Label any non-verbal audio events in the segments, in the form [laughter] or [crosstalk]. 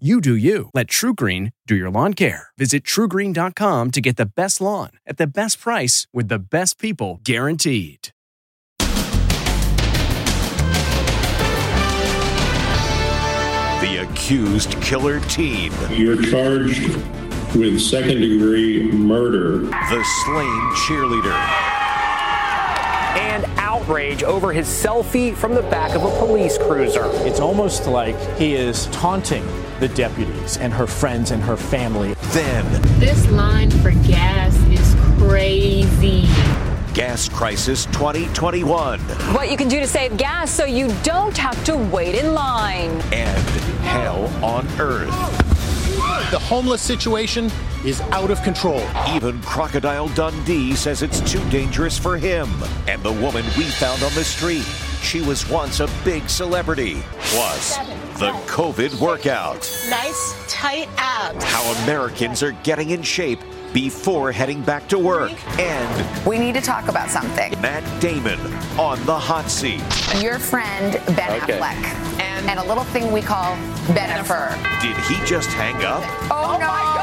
You do you. Let TruGreen do your lawn care. Visit trugreen.com to get the best lawn at the best price with the best people guaranteed. The accused killer teen. You're charged with second degree murder. The slain cheerleader. And outrage over his selfie from the back of a police cruiser. It's almost like he is taunting the deputies and her friends and her family. Then. This line for gas is crazy. Gas Crisis 2021. What you can do to save gas so you don't have to wait in line. And Hell on Earth. The homeless situation is out of control. Even Crocodile Dundee says it's too dangerous for him. And the woman we found on the street, she was once a big celebrity. Plus, the COVID workout. Nice, tight abs. How Americans are getting in shape before heading back to work. And we need to talk about something. Matt Damon on the hot seat. Your friend Ben okay. Affleck. And, and, a little thing we call Bennifer. Did he just hang up? Oh, oh no!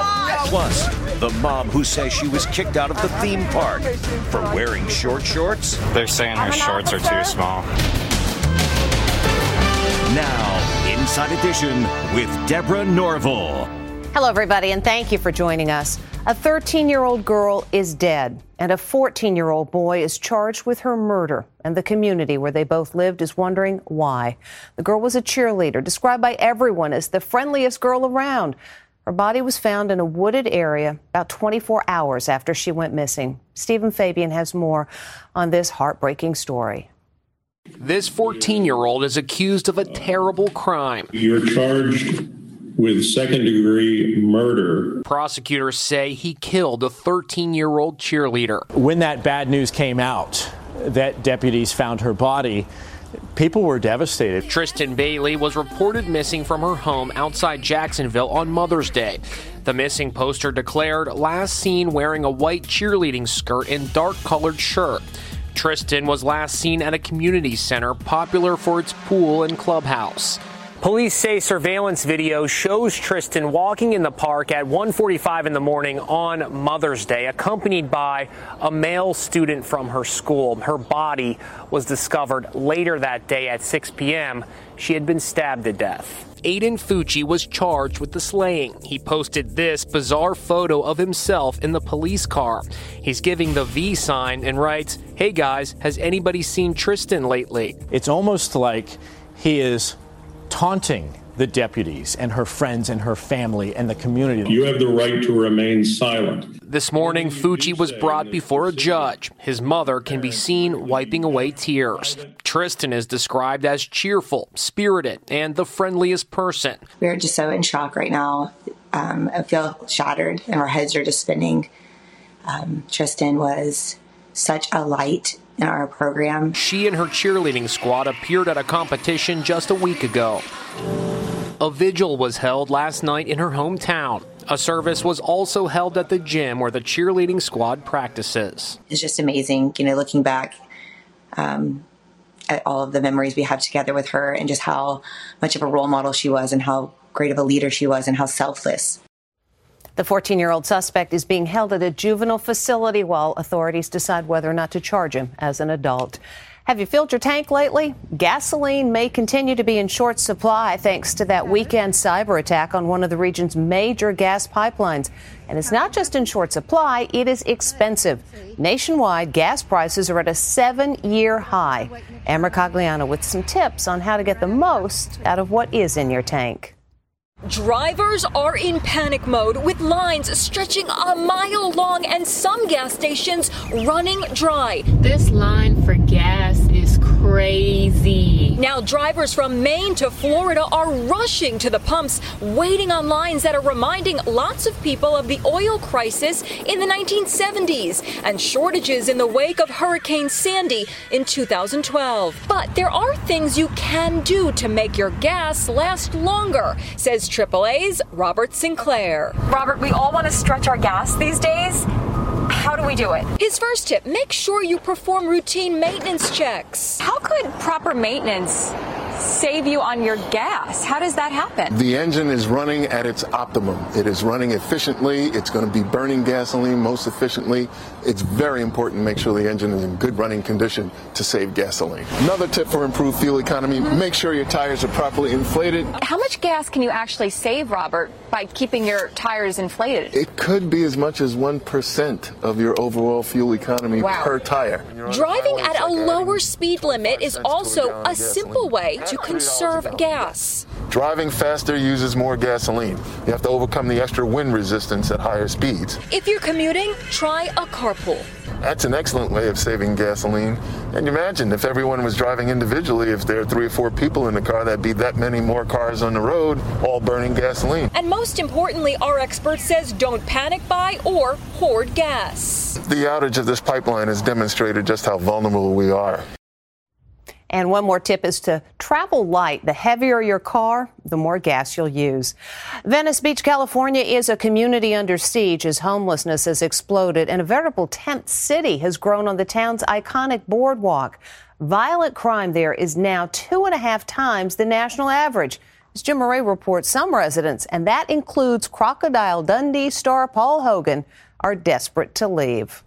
God. Plus, the mom who says she was kicked out of the theme park for wearing short shorts. They're saying her shorts are too small. Now, Inside Edition with Deborah Norville. Hello, everybody, and thank you for joining us. A 13 year old girl is dead, and a 14 year old boy is charged with her murder. And the community where they both lived is wondering why. The girl was a cheerleader, described by everyone as the friendliest girl around. Her body was found in a wooded area about 24 hours after she went missing. Stephen Fabian has more on this heartbreaking story. This 14 year old is accused of a terrible crime. You're charged with second degree murder. Prosecutors say he killed a 13 year old cheerleader. When that bad news came out that deputies found her body, People were devastated. Tristyn Bailey was reported missing from her home outside Jacksonville on Mother's Day. The missing poster declared last seen wearing a white cheerleading skirt and dark colored shirt. Tristyn was last seen at a community center popular for its pool and clubhouse. Police say surveillance video shows Tristyn walking in the park at 1:45 in the morning on Mother's Day, accompanied by a male student from her school. Her body was discovered later that day at 6 p.m. She had been stabbed to death. Aiden Fucci was charged with the slaying. He posted this bizarre photo of himself in the police car. He's giving the V sign and writes, Hey guys, has anybody seen Tristyn lately? It's almost like he is taunting the deputies and her friends and her family and the community. You have the right to remain silent. This morning, Fucci was brought before a judge. His mother can be seen wiping away tears. Tristyn is described as cheerful, spirited, and the friendliest person. We're just so in shock right now. Um, I feel shattered, and our heads are just spinning. Um, Tristyn was such a light in our program. She and her cheerleading squad appeared at a competition just a week ago. A vigil was held last night in her hometown. A service was also held at the gym where the cheerleading squad practices. It's just amazing, you know, looking back um, at all of the memories we have together with her and just how much of a role model she was and how great of a leader she was and how selfless. The 14 year old suspect is being held at a juvenile facility while authorities decide whether or not to charge him as an adult. Have you filled your tank lately? Gasoline may continue to be in short supply thanks to that weekend cyber attack on one of the region's major gas pipelines. And it's not just in short supply, it is expensive. Nationwide, gas prices are at a seven year high. Ann Mercogliano with some tips on how to get the most out of what is in your tank. Drivers are in panic mode with lines stretching a mile long and some gas stations running dry. This line for gas is crazy. Now, drivers from Maine to Florida are rushing to the pumps, waiting on lines that are reminding lots of people of the oil crisis in the 1970s and shortages in the wake of Hurricane Sandy in 2012. But there are things you can do to make your gas last longer, says AAA's Robert Sinclair. Robert, we all want to stretch our gas these days. We do it? His first tip make sure you perform routine maintenance checks. How could proper maintenance save you on your gas? How does that happen? The engine is running at its optimum. It is running efficiently. It's going to be burning gasoline most efficiently. It's very important to make sure the engine is in good running condition to save gasoline. Another tip for improved fuel economy, make sure your tires are properly inflated. How much gas can you actually save, Robert, by keeping your tires inflated? It could be as much as 1% of your overall fuel economy wow. per tire. Driving at a lower speed limit is also a simple way to conserve gas. Driving faster uses more gasoline. You have to overcome the extra wind resistance at higher speeds. If you're commuting, try a carpool. That's an excellent way of saving gasoline. And imagine if everyone was driving individually, if there are three or four people in the car, that'd be that many more cars on the road, all burning gasoline. And most importantly, our expert says don't panic buy or hoard gas. The outage of this pipeline has demonstrated just how vulnerable we are. And one more tip is to travel light. The heavier your car, the more gas you'll use. Venice Beach, California is a community under siege as homelessness has exploded and a veritable tent city has grown on the town's iconic boardwalk. Violent crime there is now two and a half times the national average. As Jim Moret reports, some residents, and that includes Crocodile Dundee star Paul Hogan, are desperate to leave.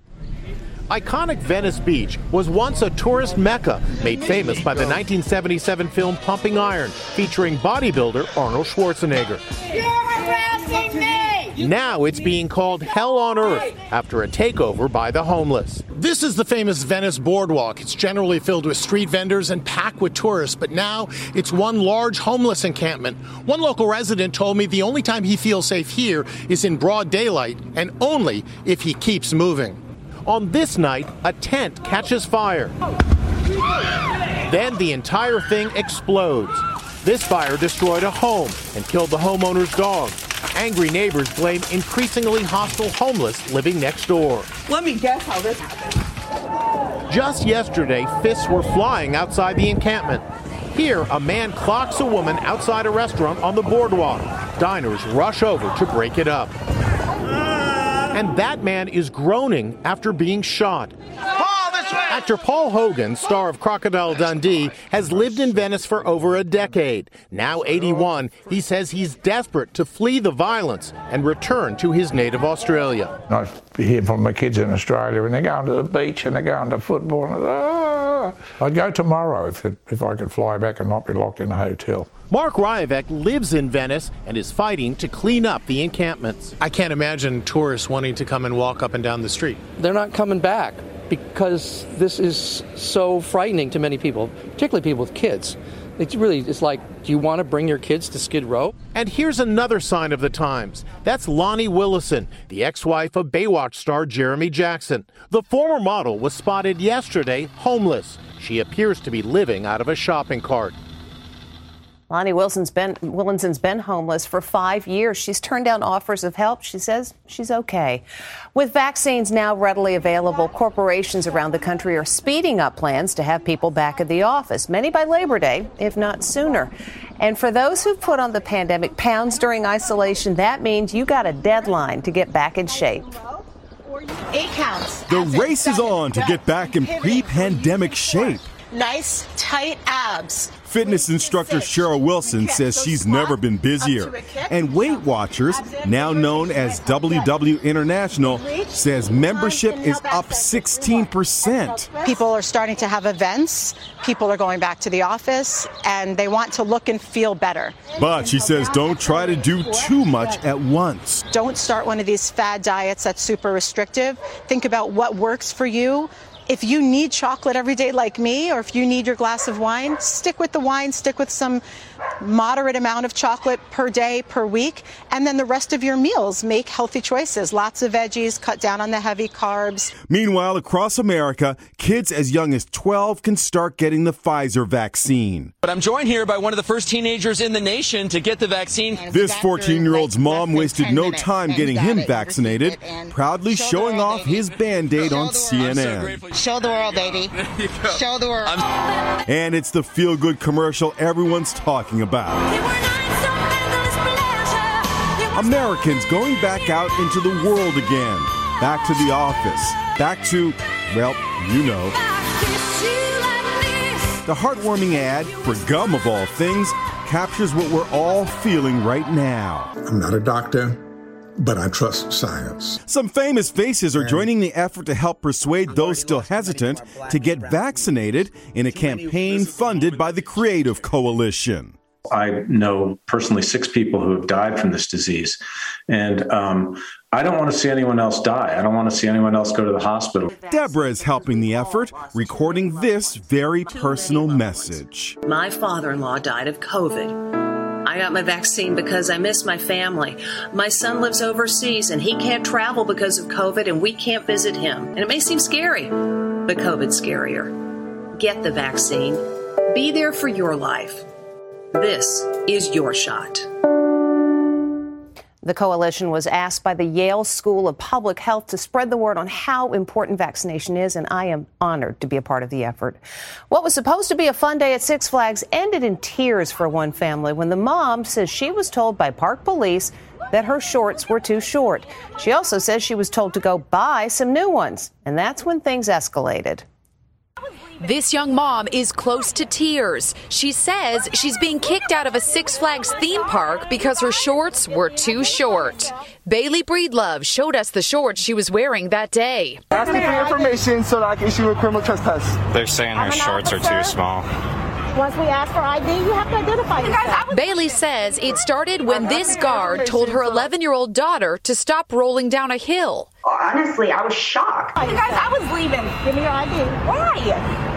Iconic Venice Beach was once a tourist mecca made famous by the 1977 film Pumping Iron, featuring bodybuilder Arnold Schwarzenegger. You're harassing me! Now it's being called Hell on Earth after a takeover by the homeless. This is the famous Venice Boardwalk. It's generally filled with street vendors and packed with tourists, but now it's one large homeless encampment. One local resident told me the only time he feels safe here is in broad daylight and only if he keeps moving. On this night, a tent catches fire. Then the entire thing explodes. This fire destroyed a home and killed the homeowner's dog. Angry neighbors blame increasingly hostile homeless living next door. Let me guess how this happened. Just yesterday, fists were flying outside the encampment. Here, a man clocks a woman outside a restaurant on the boardwalk. Diners rush over to break it up. And that man is groaning after being shot. Actor Paul Hogan, star of Crocodile Dundee, has lived in Venice for over a decade. Now 81, he says he's desperate to flee the violence and return to his native Australia. I hear from my kids in Australia, and they're going to the beach and they're going to football. And, ah, I'd go tomorrow if, it, if I could fly back and not be locked in a hotel. Mark Ryavec lives in Venice and is fighting to clean up the encampments. I can't imagine tourists wanting to come and walk up and down the street. They're not coming back because this is so frightening to many people, particularly people with kids. It's really, it's like, do you want to bring your kids to Skid Row? And here's another sign of the times. That's Loni Willison, the ex wife of Baywatch star Jeremy Jackson. The former model was spotted yesterday homeless. She appears to be living out of a shopping cart. Loni Wilson's been, Willinson's been homeless for five years. She's turned down offers of help. She says she's okay. With vaccines now readily available, corporations around the country are speeding up plans to have people back at the office, many by Labor Day, if not sooner. And for those who put on the pandemic pounds during isolation, that means you got a deadline to get back in shape. Eight counts. The race is on to get back in pre pandemic shape. Nice, tight abs. Fitness instructor Cheryl Wilson says she's never been busier. And Weight Watchers, now known as WW International, says membership is up 16%. People are starting to have events, people are going back to the office, and they want to look and feel better. But she says don't try to do too much at once. Don't start one of these fad diets that's super restrictive. Think about what works for you if you need chocolate every day like me, or if you need your glass of wine, stick with the wine, stick with some moderate amount of chocolate per day, per week, and then the rest of your meals make healthy choices. Lots of veggies, cut down on the heavy carbs. Meanwhile, across America, kids as young as 12 can start getting the Pfizer vaccine. But I'm joined here by one of the first teenagers in the nation to get the vaccine. This 14 year old's mom wasted no time getting him vaccinated, proudly showing off his band aid on CNN. Show the world, baby. Show the world. And it's the feel good commercial everyone's talking about. Americans going back out into the world again, back to the office, back to, well, you know. The heartwarming ad, for gum of all things, captures what we're all feeling right now. I'm not a doctor, but I trust science. Some famous faces are joining the effort to help persuade those still hesitant to get vaccinated in a campaign funded by the Creative Coalition. I know personally six people who have died from this disease. And um, I don't want to see anyone else die. I don't want to see anyone else go to the hospital. Deborah is helping the effort, recording this very personal message. My father in law died of COVID. I got my vaccine because I miss my family. My son lives overseas and he can't travel because of COVID and we can't visit him. And it may seem scary, but COVID's scarier. Get the vaccine. Be there for your life. This is your shot. The coalition was asked by the Yale School of Public Health to spread the word on how important vaccination is, and I am honored to be a part of the effort. What was supposed to be a fun day at Six Flags ended in tears for one family when the mom says she was told by park police that her shorts were too short. She also says she was told to go buy some new ones, and that's when things escalated. This young mom is close to tears. She says she's being kicked out of a Six Flags theme park because her shorts were too short. Bailey Breedlove showed us the shorts she was wearing that day. Asking for information so that I can issue a criminal trespass. They're saying her shorts are too small. Once we ask for ID, you have to identify yourself. Bailey says it started when this guard told her 11 year old daughter to stop rolling down a hill. Honestly, I was shocked. You guys, I was leaving. Give me your ID. Why?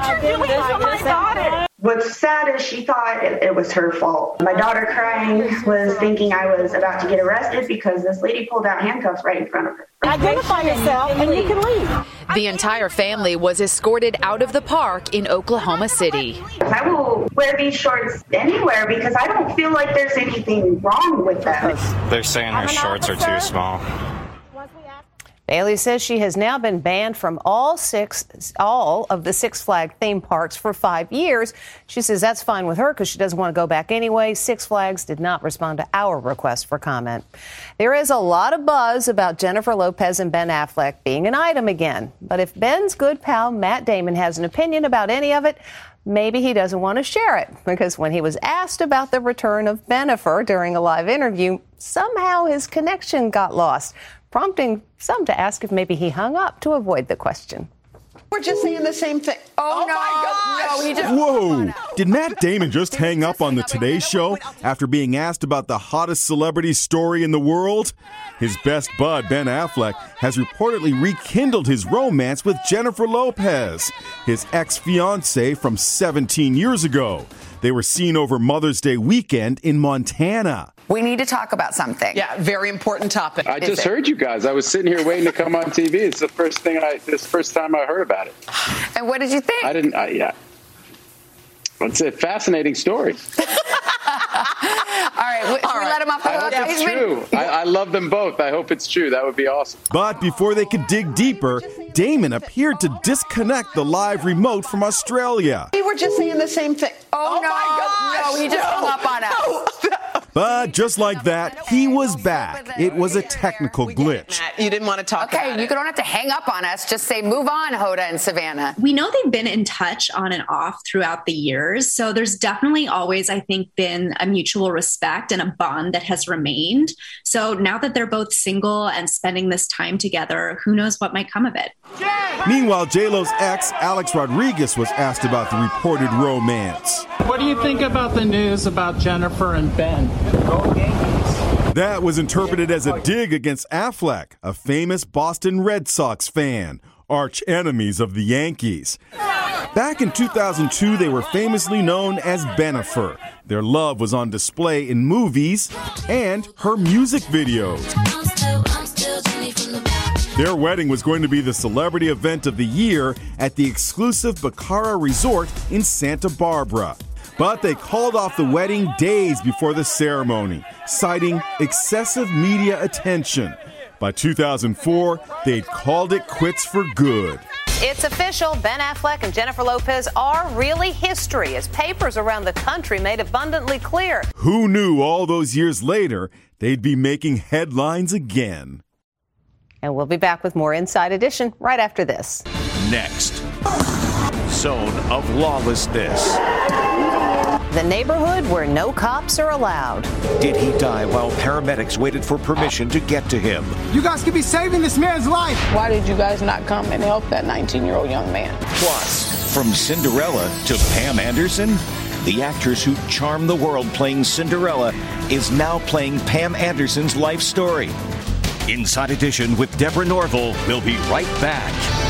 Look at this. Look at what you're doing to my daughter. What's sad is she thought it, it was her fault. My daughter crying was thinking I was about to get arrested because this lady pulled out handcuffs right in front of her. Identify yourself and you can leave. The entire family was escorted out of the park in Oklahoma City. I will wear these shorts anywhere because I don't feel like there's anything wrong with them. They're saying her shorts are too small. Bailey says she has now been banned from all six, all of the Six Flag theme parks for five years. She says that's fine with her because she doesn't want to go back anyway. Six Flags did not respond to our request for comment. There is a lot of buzz about Jennifer Lopez and Ben Affleck being an item again. But if Ben's good pal Matt Damon has an opinion about any of it, maybe he doesn't want to share it [laughs] because when he was asked about the return of Bennifer during a live interview, somehow his connection got lost, prompting some to ask if maybe he hung up to avoid the question. We're just saying the same thing. Oh, oh no, no, he just. Whoa! Did Matt Damon just hang up on the Today Show after being asked about the hottest celebrity story in the world? His best bud, Ben Affleck, has reportedly rekindled his romance with Jennifer Lopez, his ex fiancee from 17 years ago. They were seen over Mother's Day weekend in Montana. We need to talk about something. Yeah, very important topic. I just heard you guys. I was sitting here waiting to come on TV. It's the first thing I. This first time I heard about it. And what did you think? I didn't. I, yeah. It's a fascinating story. [laughs] All right, should we let him off the I hook? it's true. I, I love them both. I hope it's true. That would be awesome. But before they could dig deeper, Damon appeared to disconnect the live remote from Australia. We were just saying the same thing. Oh, oh no, no, he just hung up on us. [laughs] But just like that, he was back. It was a technical glitch. You didn't want to talk Okay, you don't have to hang up on us. Just say, move on, Hoda and Savannah. We know they've been in touch on and off throughout the years. So there's definitely always, I think, been a mutual respect and a bond that has remained. So now that they're both single and spending this time together, who knows what might come of it. Meanwhile, JLo's ex, Alex Rodriguez, was asked about the reported romance. What do you think about the news about Jennifer and Ben? That was interpreted as a dig against Affleck, a famous Boston Red Sox fan, arch enemies of the Yankees. Back in 2002, they were famously known as Bennifer. Their love was on display in movies and her music videos. Their wedding was going to be the celebrity event of the year at the exclusive Bacara Resort in Santa Barbara. But they called off the wedding days before the ceremony, citing excessive media attention. By 2004, they'd called it quits for good. It's official. Ben Affleck and Jennifer Lopez are really history, as papers around the country made abundantly clear. Who knew all those years later they'd be making headlines again? And we'll be back with more Inside Edition right after this. Next, Zone of Lawlessness. The neighborhood where no cops are allowed. Did he die while paramedics waited for permission to get to him? You guys could be saving this man's life. Why did you guys not come and help that 19 year old young man? Plus, from Cinderella to Pam Anderson, the actress who charmed the world playing Cinderella is now playing Pam Anderson's life story. Inside Edition with Deborah Norville will be right back.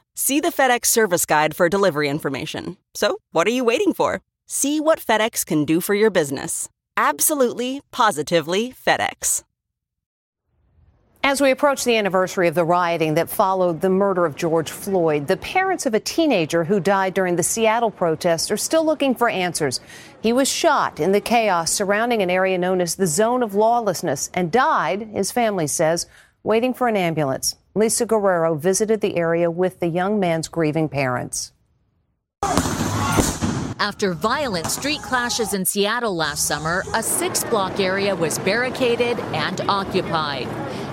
See the FedEx service guide for delivery information. So, what are you waiting for? See what FedEx can do for your business. Absolutely, positively FedEx. As we approach the anniversary of the rioting that followed the murder of George Floyd, the parents of a teenager who died during the Seattle protests are still looking for answers. He was shot in the chaos surrounding an area known as the Zone of Lawlessness and died, his family says, waiting for an ambulance. Lisa Guerrero visited the area with the young man's grieving parents. After violent street clashes in Seattle last summer, a six block area was barricaded and occupied.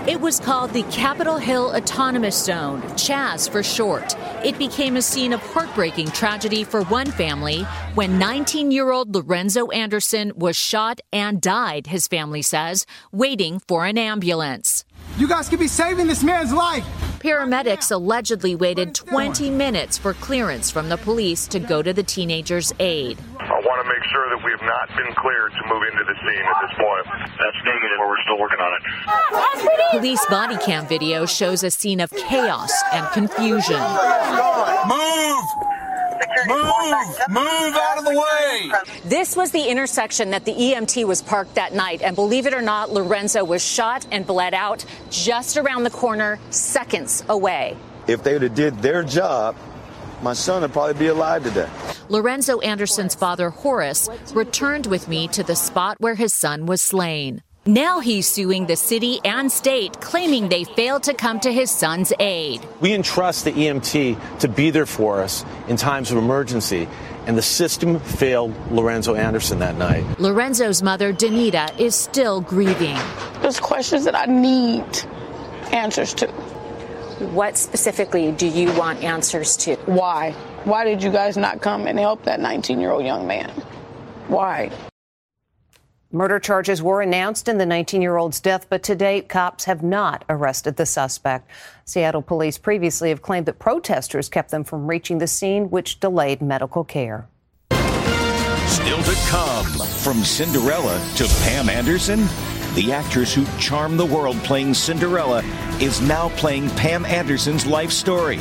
It was called the Capitol Hill Autonomous Zone, CHAZ for short. It became a scene of heartbreaking tragedy for one family when 19 year old Lorenzo Anderson was shot and died, his family says, waiting for an ambulance. You guys could be saving this man's life. Paramedics allegedly waited 20 minutes for clearance from the police to go to the teenager's aid. I want to make sure that we have not been cleared to move into the scene at this point. That's negative, but we're still working on it. Police body cam video shows a scene of chaos and confusion. Move! Move! Move out of the way! This was the intersection that the EMT was parked that night, and believe it or not, Lorenzo was shot and bled out just around the corner, seconds away. If they would have did their job, my son would probably be alive today. Lorenzo Anderson's father, Horace, returned with me to the spot where his son was slain. Now he's suing the city and state, claiming they failed to come to his son's aid. We entrust the EMT to be there for us in times of emergency, and the system failed Lorenzo Anderson that night. Lorenzo's mother, Danita, is still grieving. There's questions that I need answers to. What specifically do you want answers to? Why? Why did you guys not come and help that 19 year old young man? Why? Murder charges were announced in the 19 year old's death, but to date, cops have not arrested the suspect. Seattle police previously have claimed that protesters kept them from reaching the scene, which delayed medical care. Still to come, from Cinderella to Pam Anderson, the actress who charmed the world playing Cinderella is now playing Pam Anderson's life story.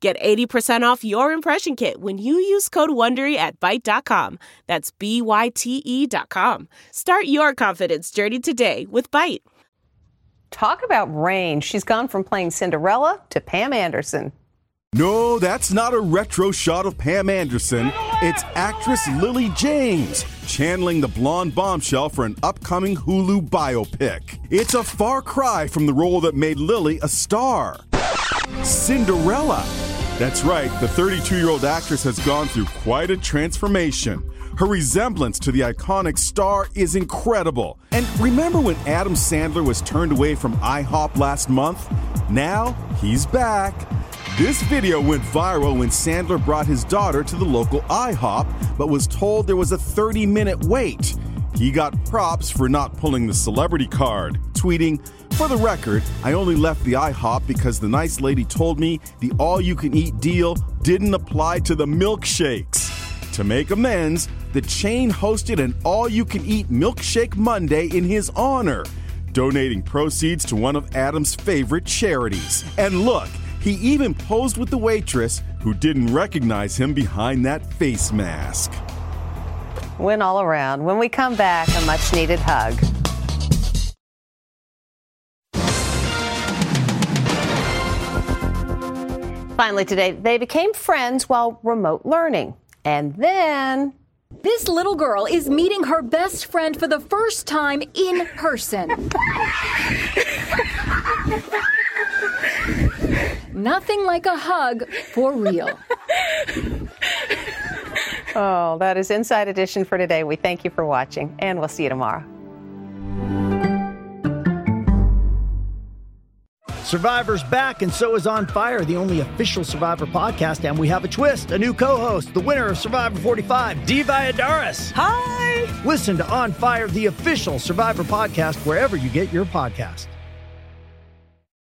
Get 80% off your impression kit when you use code WONDERY at Byte.com. That's B-Y-T-E dot com. Start your confidence journey today with Byte. Talk about range. She's gone from playing Cinderella to Pam Anderson. No, that's not a retro shot of Pam Anderson. It's actress Lily James channeling the blonde bombshell for an upcoming Hulu biopic. It's a far cry from the role that made Lily a star. Cinderella. That's right, the 32 year old actress has gone through quite a transformation. Her resemblance to the iconic star is incredible. And remember when Adam Sandler was turned away from IHOP last month? Now he's back. This video went viral when Sandler brought his daughter to the local IHOP, but was told there was a 30 minute wait. He got props for not pulling the celebrity card, tweeting, For the record, I only left the IHOP because the nice lady told me the all you can eat deal didn't apply to the milkshakes. To make amends, the chain hosted an all you can eat milkshake Monday in his honor, donating proceeds to one of Adam's favorite charities. And look, he even posed with the waitress who didn't recognize him behind that face mask. Win all around. When we come back, a much needed hug. Finally, today, they became friends while remote learning. And then. This little girl is meeting her best friend for the first time in person. [laughs] Nothing like a hug for real. [laughs] Oh, that is Inside Edition for today. We thank you for watching, and we'll see you tomorrow. Survivor's back, and so is On Fire, the only official Survivor podcast. And we have a twist a new co host, the winner of Survivor 45, Dee Valladares. Hi! Listen to On Fire, the official Survivor podcast, wherever you get your podcast.